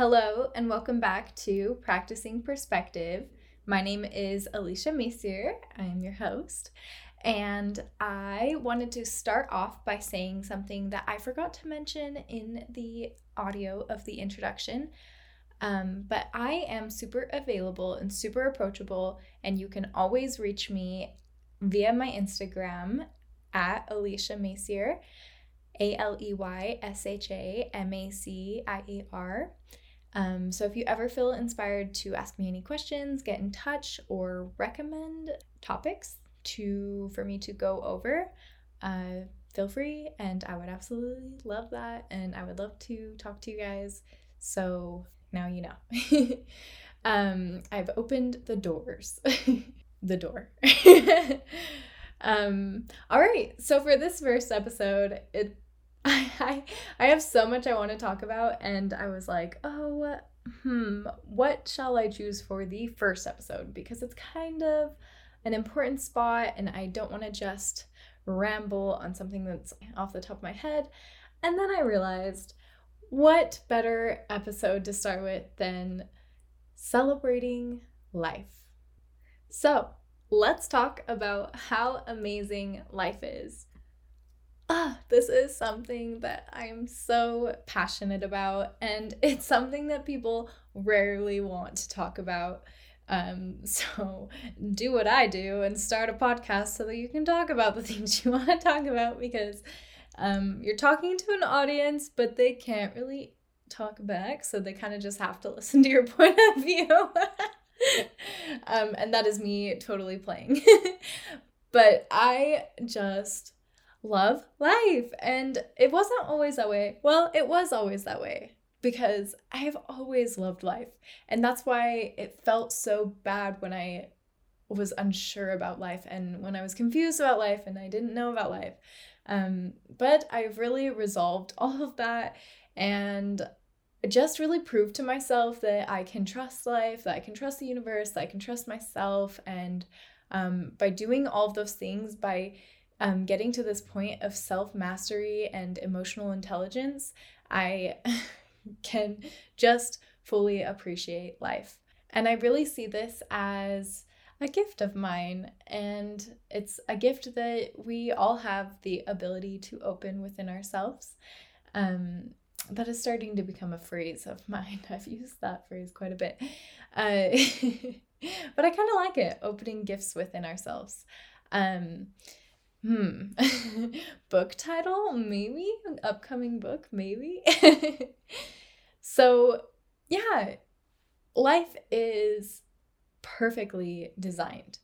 Hello, and welcome back to Practicing Perspective. My name is Aleysha Macier. I am your host. And I wanted to start off by saying something that I forgot to mention in the audio of the introduction. Um, but I am super available and super approachable, and you can always reach me via my Instagram at Aleysha Macier, A L E Y S H A M A C I E R. Um, so if you ever feel inspired to ask me any questions, get in touch, or recommend topics to for me to go over, uh, feel free, and I would absolutely love that, and I would love to talk to you guys. So now you know. um, I've opened the doors, the door. um, all right. So for this first episode, it I, I have so much I want to talk about, and I was like, oh, hmm, what shall I choose for the first episode? Because it's kind of an important spot, and I don't want to just ramble on something that's off the top of my head. And then I realized, what better episode to start with than celebrating life? So, let's talk about how amazing life is ah, this is something that I'm so passionate about, and it's something that people rarely want to talk about. Um, so do what I do and start a podcast so that you can talk about the things you want to talk about because um, you're talking to an audience, but they can't really talk back, so they kind of just have to listen to your point of view. um, and that is me totally playing. but I just love life. And it wasn't always that way. Well, it was always that way because I have always loved life. And that's why it felt so bad when I was unsure about life and when I was confused about life and I didn't know about life. Um, but I've really resolved all of that and just really proved to myself that I can trust life, that I can trust the universe, that I can trust myself. And um, by doing all of those things, by um, getting to this point of self mastery and emotional intelligence, I can just fully appreciate life. And I really see this as a gift of mine. And it's a gift that we all have the ability to open within ourselves. Um, that is starting to become a phrase of mine. I've used that phrase quite a bit. Uh, but I kind of like it, opening gifts within ourselves. Um, Hmm. book title? Maybe. An upcoming book? Maybe. so, yeah, life is perfectly designed.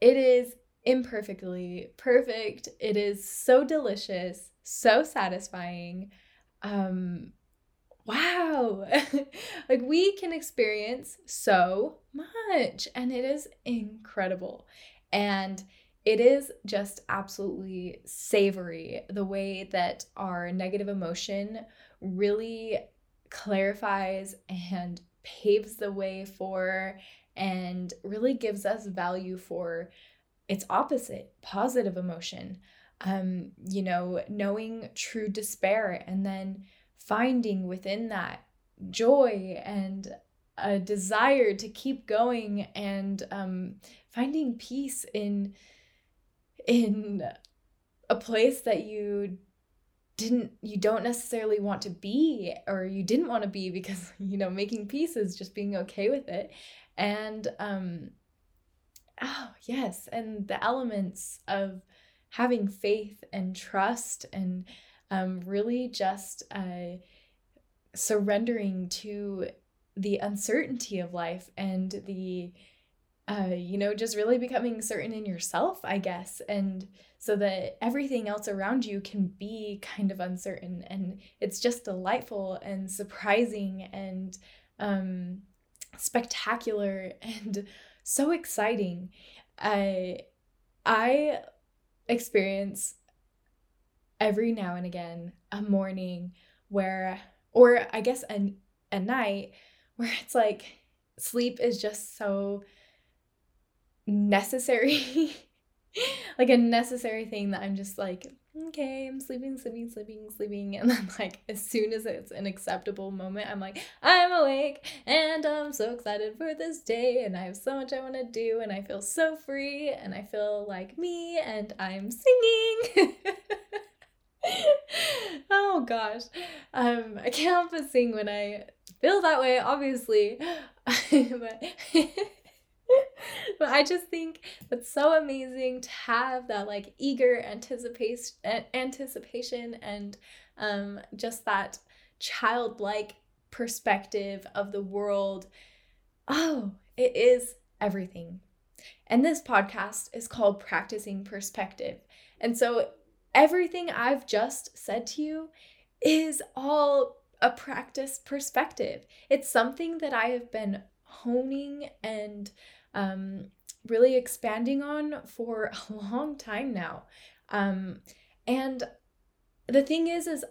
It is imperfectly perfect. It is so delicious, so satisfying. Um, wow. like we can experience so much, and it is incredible. And it is just absolutely savory the way that our negative emotion really clarifies and paves the way for and really gives us value for its opposite, positive emotion. Um, you know, knowing true despair and then finding within that joy and a desire to keep going and um, finding peace in in a place that you didn't you don't necessarily want to be or you didn't want to be because you know making peace is just being okay with it. And um oh yes. And the elements of having faith and trust and um, really just uh, surrendering to the uncertainty of life and the uh, you know, just really becoming certain in yourself, I guess, and so that everything else around you can be kind of uncertain. And it's just delightful and surprising and um, spectacular and so exciting. I, I experience every now and again a morning where, or I guess a, a night where it's like sleep is just so necessary like a necessary thing that I'm just like okay, I'm sleeping, sleeping, sleeping, sleeping. And then, like, as soon as it's an acceptable moment, I'm like, I'm awake and I'm so excited for this day. And I have so much I want to do. And I feel so free and I feel like me and I'm singing. oh gosh. Um, I can't help but sing when I feel that way, obviously. but but I just think it's so amazing to have that like eager anticipation anticipation and um just that childlike perspective of the world. Oh, it is everything. And this podcast is called Practicing Perspective. And so everything I've just said to you is all a practice perspective. It's something that I have been honing and um, really expanding on for a long time now. Um, and the thing is, is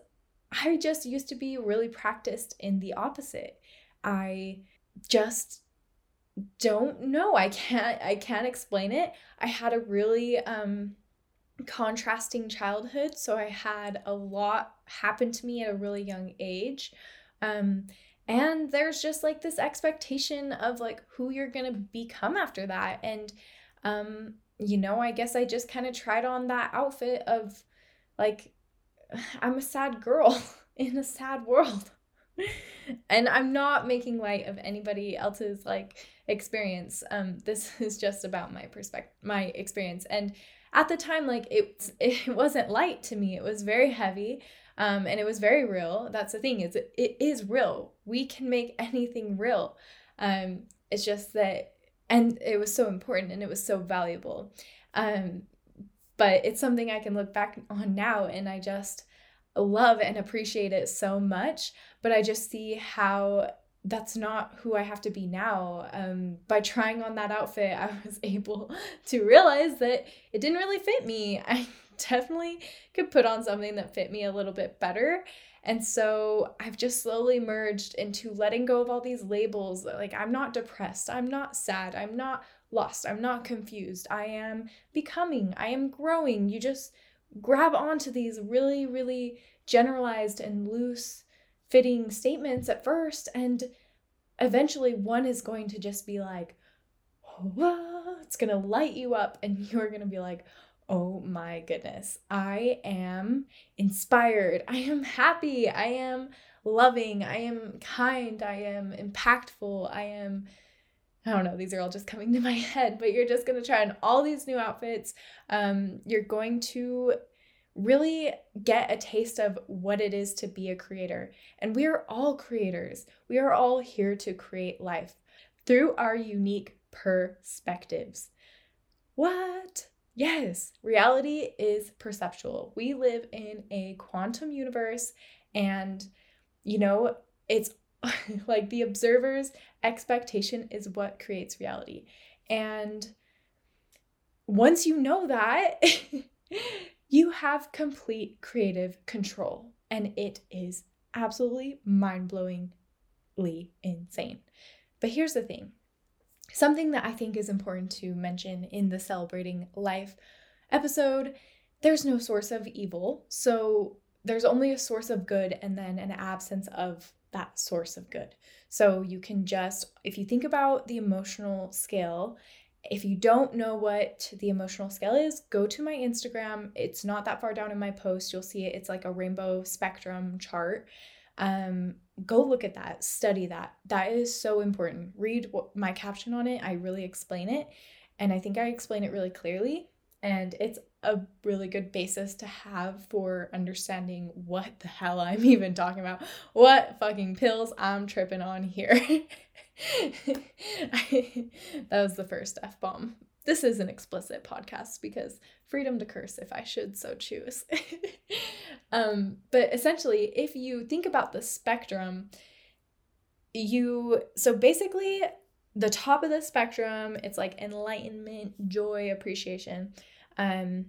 I just used to be really practiced in the opposite. I just don't know. I can't I can't explain it. I had a really um contrasting childhood, so I had a lot happen to me at a really young age. Um and there's just like this expectation of like who you're going to become after that. And um you know i guess i just kind of tried on that outfit of like i'm a sad girl in a sad world. And i'm not making light of anybody else's like experience. Um this is just about my perspective my experience. And at the time like it it wasn't light to me. It was very heavy um, and it was very real. That's the thing is it, is real. We can make anything real. Um, it's just that, and it was so important and it was so valuable. Um, but it's something I can look back on now and I just love and appreciate it so much. But I just see how that's not who I have to be now. Um, by trying on that outfit, I was able to realize that it didn't really fit me. I definitely could put on something that fit me a little bit better. And so I've just slowly merged into letting go of all these labels. Like, I'm not depressed. I'm not sad. I'm not lost. I'm not confused. I am becoming. I am growing. You just grab onto these really, really generalized and loose fitting statements at first. And eventually, one is going to just be like, Whoa, it's to light you up. And you're to be like, oh my goodness, I am inspired. I am happy. I am loving. I am kind. I am impactful. I am, I don't know, these are all just coming to my head, but you're just going to try on all these new outfits. Um, you're going to really get a taste of what it is to be a creator. And we are all creators. We are all here to create life through our unique perspectives. What? Yes, reality is perceptual. We live in a quantum universe, and you know, it's like the observer's expectation is what creates reality. And once you know that, you have complete creative control, and it is absolutely mind blowingly insane. But here's the thing Something that I think is important to mention in the Celebrating Life episode there's no source of evil. So there's only a source of good and then an absence of that source of good. So you can just, if you think about the emotional scale, if you don't know what the emotional scale is, go to my Instagram. It's not that far down in my post. You'll see it. It's like a rainbow spectrum chart. Um, go look at that, study that. That is so important. Read what, my caption on it. I really explain it. And I think I explain it really clearly. And it's a really good basis to have for understanding what the hell I'm even talking about. What fucking pills I'm tripping on here. That was the first F bomb this is an explicit podcast because freedom to curse if I should so choose. um, but essentially, if you think about the spectrum, you so basically the top of the spectrum, it's like enlightenment, joy, appreciation. Um,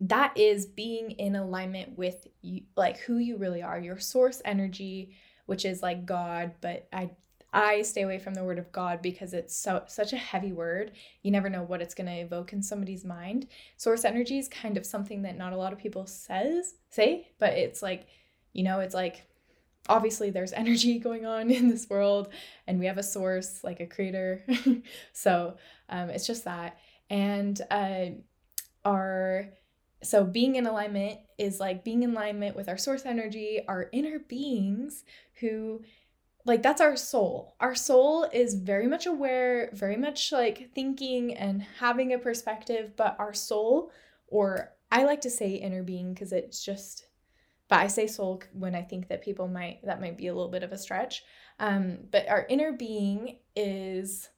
that is being in alignment with you, like who you really are, your source energy, which is like God, but I I stay away from the word of God because it's so such a heavy word. You never know what it's going to evoke in somebody's mind. Source energy is kind of something that not a lot of people says say, but it's like, you know, it's like obviously there's energy going on in this world and we have a source like a creator. so, um, it's just that. And uh our so being in alignment is like being in alignment with our source energy, our inner beings who like that's our soul. Our soul is very much aware, very much like thinking and having a perspective, but our soul or I like to say inner being because it's just but I say soul when I think that people might that might be a little bit of a stretch. Um, but our inner being is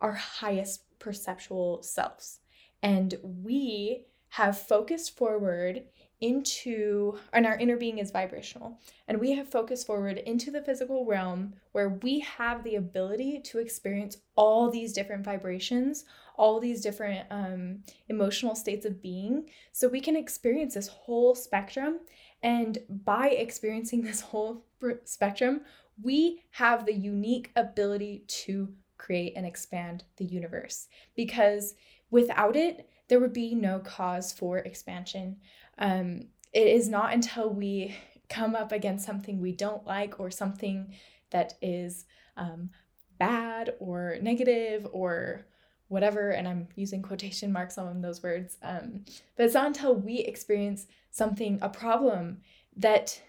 our highest perceptual selves. And we have focused forward into, and our inner being is vibrational, and we have focused forward into the physical realm where we have the ability to experience all these different vibrations, all these different um, emotional states of being. So we can experience this whole spectrum. And by experiencing this whole spectrum, we have the unique ability to create and expand the universe because without it, there would be no cause for expansion. Um, it is not until we come up against something we don't like or something that is um, bad or negative or whatever, and I'm using quotation marks on those words, um, but it's not until we experience something, a problem that,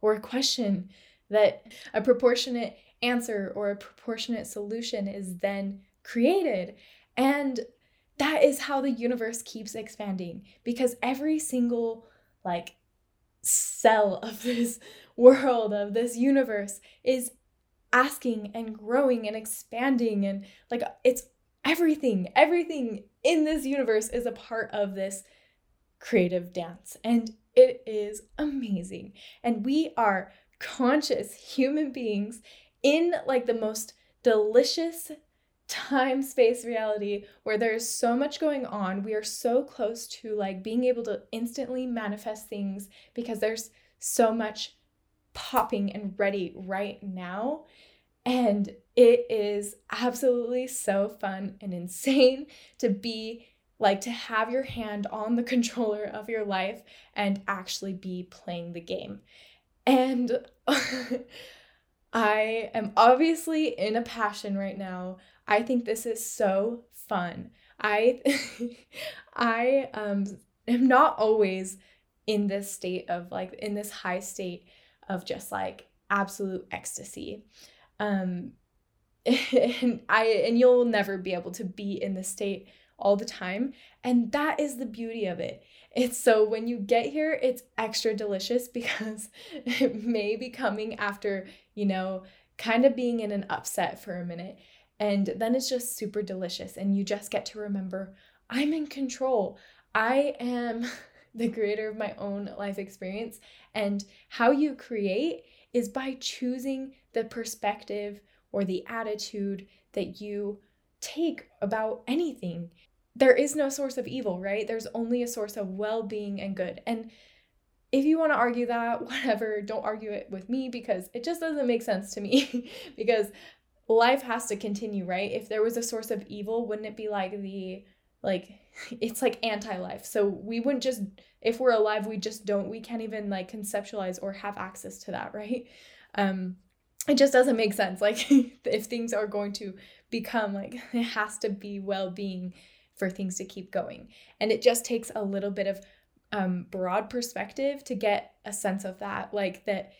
or a question that a proportionate answer or a proportionate solution is then created. And that is how the universe keeps expanding because every single like cell of this world of this universe is asking and growing and expanding and like it's everything everything in this universe is a part of this creative dance and it is amazing. And we are conscious human beings in like the most delicious time space reality where there's so much going on. We are so close to like being able to instantly manifest things because there's so much popping and ready right now. And it is absolutely so fun and insane to be like to have your hand on the controller of your life and actually be playing the game. And I am obviously in a passion right now I think this is so fun. I I um am not always in this state of like in this high state of just like absolute ecstasy. Um and I and you'll never be able to be in this state all the time and that is the beauty of it. It's so when you get here it's extra delicious because it may be coming after, you know, kind of being in an upset for a minute and then it's just super delicious. And you just get to remember I'm in control. I am the creator of my own life experience. And how you create is by choosing the perspective or the attitude that you take about anything. There is no source of evil, right? There's only a source of well being and good. And if you want to argue that, whatever, don't argue it with me because it just doesn't make sense to me. because life has to continue, right? If there was a source of evil, wouldn't it be like the like it's like anti-life. So we wouldn't just if we're alive, we just don't we can't even like conceptualize or have access to that, right? Um it just doesn't make sense. Like if things are going to become like it has to be well-being for things to keep going. And it just takes a little bit of um broad perspective to get a sense of that like that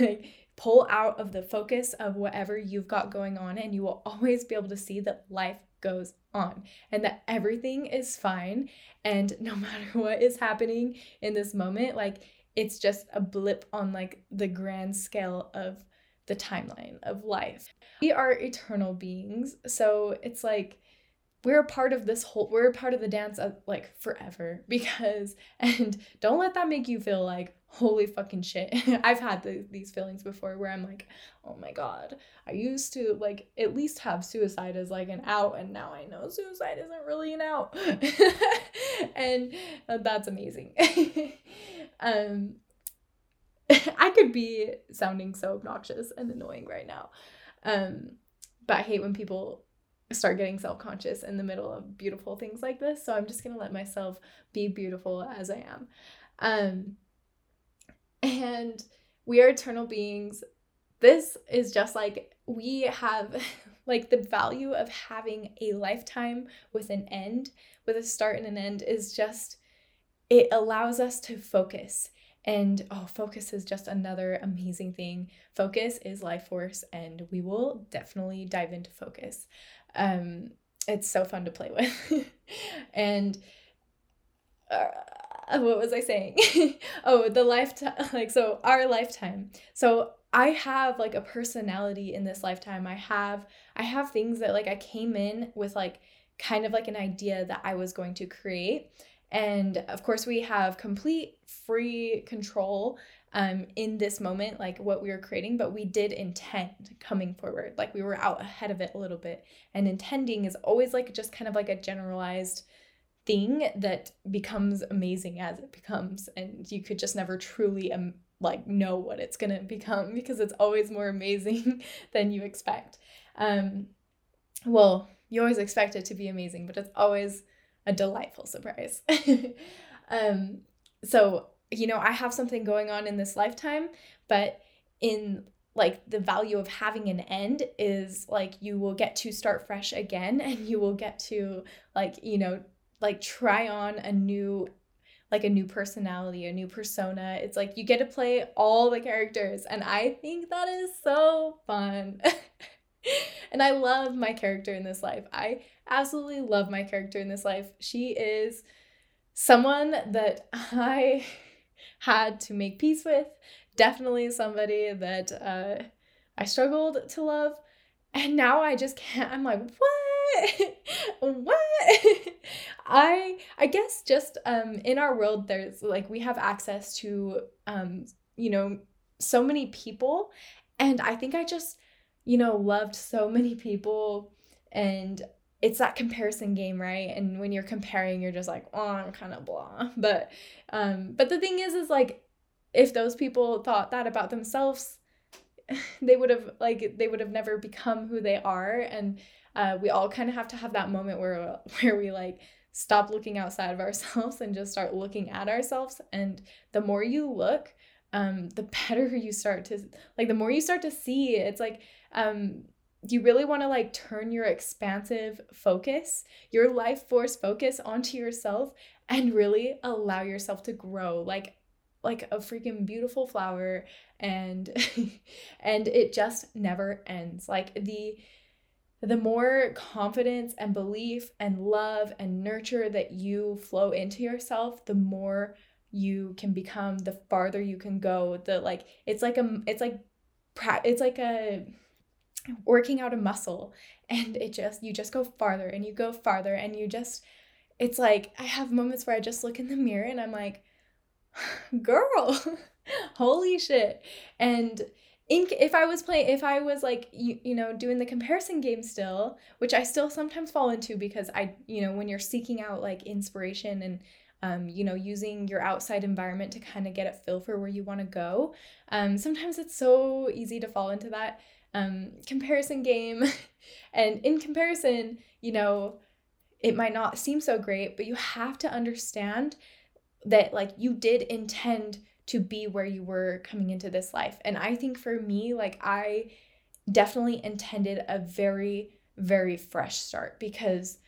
like pull out of the focus of whatever you've got going on, and you will always be able to see that life goes on and that everything is fine. And no matter what is happening in this moment, like it's just a blip on like the grand scale of the timeline of life. We are eternal beings, so it's like we're a part of this whole we're part of the dance of like forever because and don't let that make you feel like holy fucking shit. I've had the, these feelings before where I'm like, oh my god, I used to like at least have suicide as like an out, and now I know suicide isn't really an out. and uh, that's amazing. um, I could be sounding so obnoxious and annoying right now. Um, but I hate when people start getting self-conscious in the middle of beautiful things like this. So I'm just gonna let myself be beautiful as I am. Um, and we are eternal beings. This is just like we have like the value of having a lifetime with an end, with a start and an end is just it allows us to focus. And oh, focus is just another amazing thing. Focus is life force, and we will definitely dive into focus. Um, it's so fun to play with. and uh, what was I saying? oh, the lifetime, like, so our lifetime. So I have like a personality in this lifetime. I have, I have things that like I came in with like kind of like an idea that I was going to create. And of course, we have complete free control um, in this moment, like what we were creating, but we did intend coming forward. Like we were out ahead of it a little bit. And intending is always like just kind of like a generalized thing that becomes amazing as it becomes. And you could just never truly um, like know what it's going to become because it's always more amazing than you expect. Um, well, you always expect it to be amazing, but it's always a delightful surprise. um, so, you know, I have something going on in this lifetime, but in like the value of having an end is like you will get to start fresh again and you will get to like, you know, like try on a new like a new personality, a new persona. It's like you get to play all the characters and I think that is so fun. and I love my character in this life. I absolutely love my character in this life. She is someone that I had to make peace with, definitely somebody that uh, I struggled to love. And now I just can't, I'm like, what? what? I I guess just um in our world there's like we have access to um you know so many people and I think I just you know, loved so many people and it's that comparison game, right? And when you're comparing, you're just like, oh, I'm kind of blah. But um, but the thing is, is like if those people thought that about themselves, they would have like they would have never become who they are. And uh, we all kind of have to have that moment where where we like stop looking outside of ourselves and just start looking at ourselves. And the more you look, um, the better you start to like. The more you start to see, it's like um you really want to like turn your expansive focus, your life force focus onto yourself and really allow yourself to grow like like a freaking beautiful flower and and it just never ends. Like the the more confidence and belief and love and nurture that you flow into yourself, the more you can become, the farther you can go. The like it's like a it's like it's like a working out a muscle and it just you just go farther and you go farther and you just it's like I have moments where I just look in the mirror and I'm like girl holy shit and in if I was playing if I was like you, you know doing the comparison game still which I still sometimes fall into because I you know when you're seeking out like inspiration and um, you know, using your outside environment to kind of get a feel for where you want to go. Um, sometimes it's so easy to fall into that um, comparison game. and in comparison, you know, it might not seem so great, but you have to understand that like you did intend to be where you were coming into this life. And I think for me, like I definitely intended a very, very fresh start because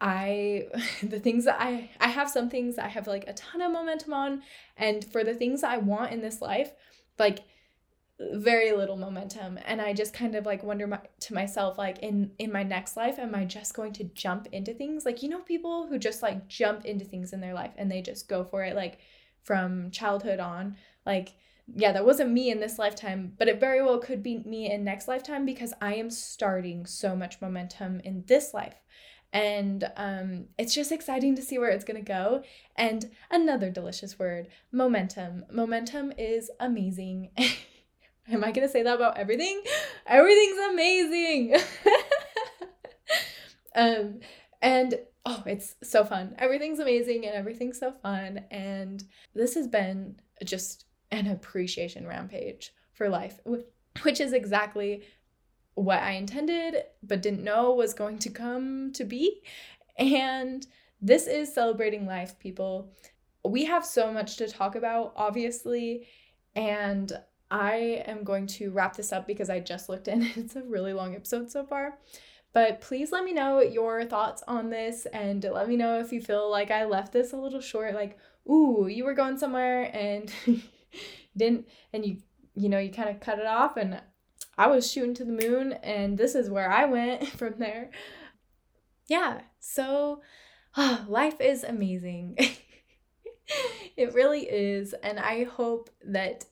I the things that I I have some things I have like a ton of momentum on and for the things I want in this life, like very little momentum and i just kind of like wonder my, to myself like in in my next life am i just going to jump into things like you know people who just like jump into things in their life and they just go for it like from childhood on like yeah that wasn't me in this lifetime but it very well could be me in next lifetime because i am starting so much momentum in this life and um, it's just exciting to see where it's going to go. And another delicious word momentum. Momentum is amazing. Am I gonna say that about everything? Everything's amazing. um, and oh, it's so fun. Everything's amazing and everything's so fun. And this has been just an appreciation rampage for life, which is exactly what I intended but didn't know was going to come to be. And this is celebrating life, people. We have so much to talk about, obviously, and I am going to wrap this up because I just looked in. It's a really long episode so far. But please let me know your thoughts on this and let me know if you feel like I left this a little short. Like, ooh, you were going somewhere and didn't, and you, you know, you kind of cut it off and I was shooting to the moon and this is where I went from there. Yeah, so oh, life is amazing. it really is. And I hope that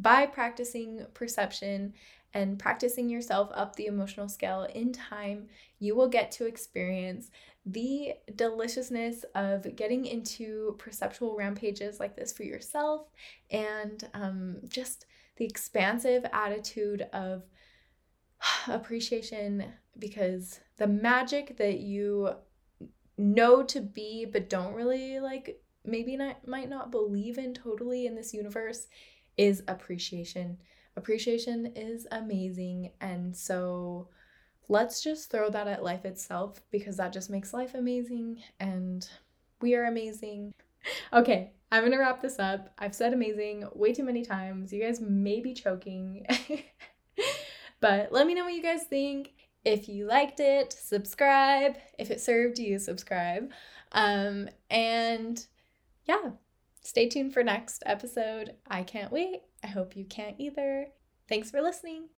by practicing perception and practicing yourself up the emotional scale in time, you will get to experience the deliciousness of getting into perceptual rampages like this for yourself and um, just the expansive attitude of appreciation because the magic that you know to be but don't really like maybe not might not believe in totally in this universe is appreciation appreciation is amazing. And so let's just throw that at life itself because that just makes life amazing and we are amazing. Okay, I'm gonna wrap this up. I've said amazing way too many times. You guys may be choking. but let me know what you guys think. If you liked it, subscribe. If it served you, subscribe. Um, and yeah, Stay tuned for next episode. I can't wait. I hope you can't either. Thanks for listening.